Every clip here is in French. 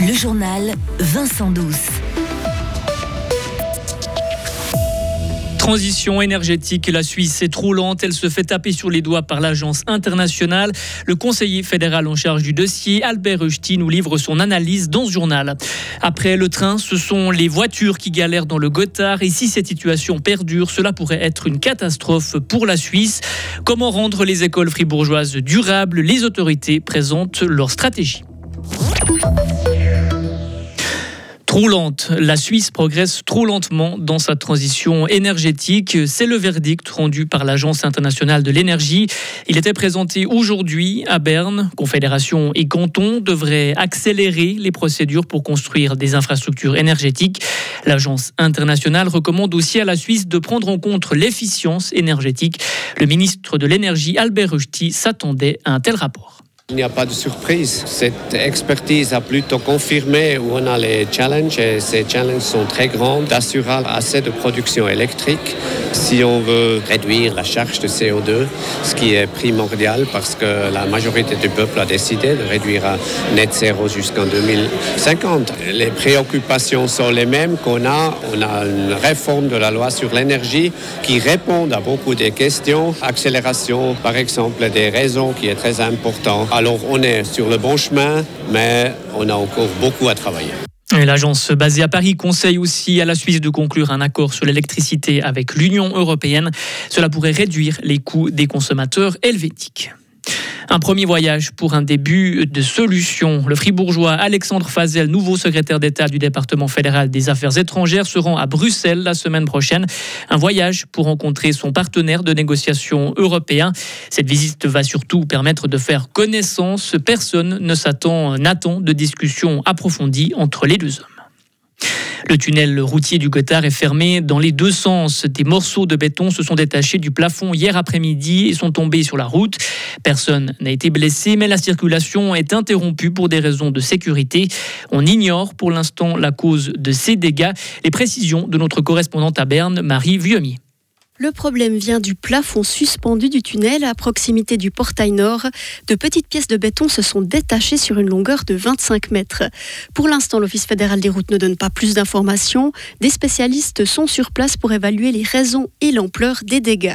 Le journal Vincent Douce. Transition énergétique, la Suisse est trop lente, elle se fait taper sur les doigts par l'agence internationale. Le conseiller fédéral en charge du dossier, Albert Eusti, nous livre son analyse dans ce journal. Après le train, ce sont les voitures qui galèrent dans le Gothard et si cette situation perdure, cela pourrait être une catastrophe pour la Suisse. Comment rendre les écoles fribourgeoises durables? Les autorités présentent leur stratégie. La Suisse progresse trop lentement dans sa transition énergétique. C'est le verdict rendu par l'Agence internationale de l'énergie. Il était présenté aujourd'hui à Berne. Confédération et canton devraient accélérer les procédures pour construire des infrastructures énergétiques. L'Agence internationale recommande aussi à la Suisse de prendre en compte l'efficience énergétique. Le ministre de l'énergie, Albert Rusty, s'attendait à un tel rapport. Il n'y a pas de surprise. Cette expertise a plutôt confirmé où on a les challenges et ces challenges sont très grands d'assurer assez de production électrique si on veut réduire la charge de CO2, ce qui est primordial parce que la majorité du peuple a décidé de réduire à net zéro jusqu'en 2050. Les préoccupations sont les mêmes qu'on a. On a une réforme de la loi sur l'énergie qui répond à beaucoup des questions. Accélération, par exemple, des raisons qui est très important alors on est sur le bon chemin, mais on a encore beaucoup à travailler. L'agence basée à Paris conseille aussi à la Suisse de conclure un accord sur l'électricité avec l'Union européenne. Cela pourrait réduire les coûts des consommateurs helvétiques. Un premier voyage pour un début de solution. Le fribourgeois Alexandre Fazel, nouveau secrétaire d'État du département fédéral des affaires étrangères, se rend à Bruxelles la semaine prochaine. Un voyage pour rencontrer son partenaire de négociation européen. Cette visite va surtout permettre de faire connaissance. Personne ne s'attend, n'attend de discussions approfondies entre les deux hommes. Le tunnel routier du Gothard est fermé dans les deux sens. Des morceaux de béton se sont détachés du plafond hier après-midi et sont tombés sur la route. Personne n'a été blessé, mais la circulation est interrompue pour des raisons de sécurité. On ignore pour l'instant la cause de ces dégâts. Les précisions de notre correspondante à Berne, Marie Vieumier. Le problème vient du plafond suspendu du tunnel à proximité du portail nord. De petites pièces de béton se sont détachées sur une longueur de 25 mètres. Pour l'instant, l'Office fédéral des routes ne donne pas plus d'informations. Des spécialistes sont sur place pour évaluer les raisons et l'ampleur des dégâts.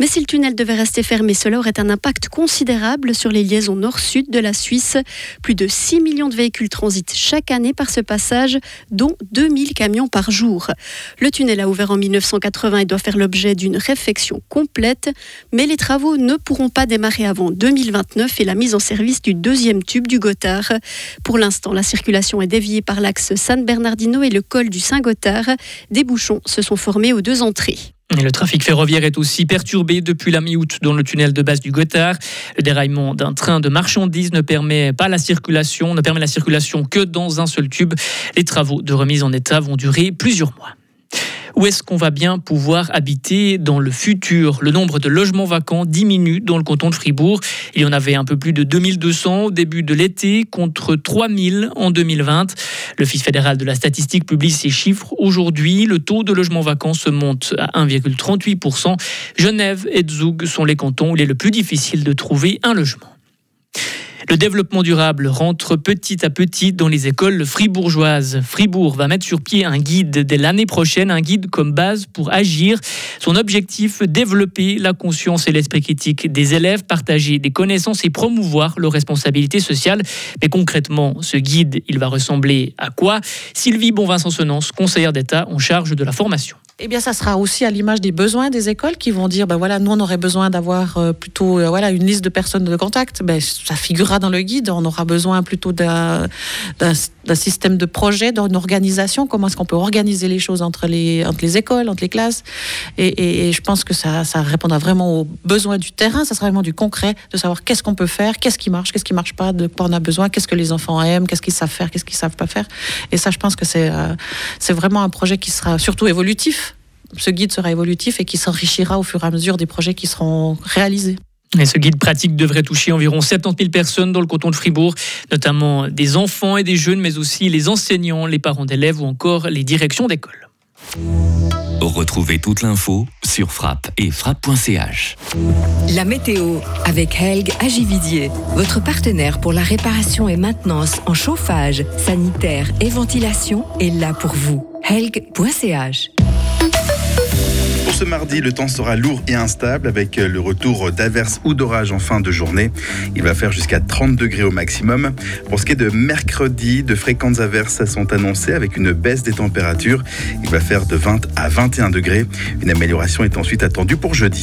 Mais si le tunnel devait rester fermé, cela aurait un impact considérable sur les liaisons nord-sud de la Suisse. Plus de 6 millions de véhicules transitent chaque année par ce passage, dont 2000 camions par jour. Le tunnel a ouvert en 1980 et doit faire l'objet d'une réfection complète, mais les travaux ne pourront pas démarrer avant 2029 et la mise en service du deuxième tube du Gothard. Pour l'instant, la circulation est déviée par l'axe San Bernardino et le col du Saint-Gothard. Des bouchons se sont formés aux deux entrées. le trafic ferroviaire est aussi perturbé depuis la mi-août dans le tunnel de base du Gothard. Le déraillement d'un train de marchandises ne permet pas la circulation, ne permet la circulation que dans un seul tube. Les travaux de remise en état vont durer plusieurs mois. Où est-ce qu'on va bien pouvoir habiter dans le futur? Le nombre de logements vacants diminue dans le canton de Fribourg. Il y en avait un peu plus de 2200 au début de l'été contre 3000 en 2020. L'Office fédéral de la statistique publie ces chiffres aujourd'hui. Le taux de logements vacants se monte à 1,38%. Genève et Zug sont les cantons où il est le plus difficile de trouver un logement. Le développement durable rentre petit à petit dans les écoles fribourgeoises. Fribourg va mettre sur pied un guide dès l'année prochaine, un guide comme base pour agir. Son objectif, développer la conscience et l'esprit critique des élèves, partager des connaissances et promouvoir leur responsabilité sociale. Mais concrètement, ce guide, il va ressembler à quoi? Sylvie Bonvincent-Senance, conseillère d'État en charge de la formation. Eh bien, ça sera aussi à l'image des besoins des écoles qui vont dire, ben voilà, nous on aurait besoin d'avoir euh, plutôt, euh, voilà, une liste de personnes de contact. Ben, ça figurera dans le guide. On aura besoin plutôt d'un système de projet, d'une organisation. Comment est-ce qu'on peut organiser les choses entre les entre les écoles, entre les classes? Et, et, je pense que ça, ça répondra vraiment aux besoins du terrain. Ça sera vraiment du concret, de savoir qu'est-ce qu'on peut faire, qu'est-ce qui marche, qu'est-ce qui marche pas, de quoi on a besoin, qu'est-ce que les enfants aiment, qu'est-ce qu'ils savent faire, qu'est-ce qu'ils savent pas faire. Et ça, je pense que c'est euh, c'est vraiment un projet qui sera surtout évolutif ce guide sera évolutif et qui s'enrichira au fur et à mesure des projets qui seront réalisés. Et ce guide pratique devrait toucher environ 70 000 personnes dans le canton de Fribourg, notamment des enfants et des jeunes, mais aussi les enseignants, les parents d'élèves ou encore les directions d'école. Retrouvez toute l'info sur frappe et frappe.ch. La météo avec Helg Agividier, votre partenaire pour la réparation et maintenance en chauffage, sanitaire et ventilation est là pour vous. Helg.ch pour ce mardi, le temps sera lourd et instable avec le retour d'averses ou d'orages en fin de journée. Il va faire jusqu'à 30 degrés au maximum. Pour ce qui est de mercredi, de fréquentes averses sont annoncées avec une baisse des températures. Il va faire de 20 à 21 degrés. Une amélioration est ensuite attendue pour jeudi.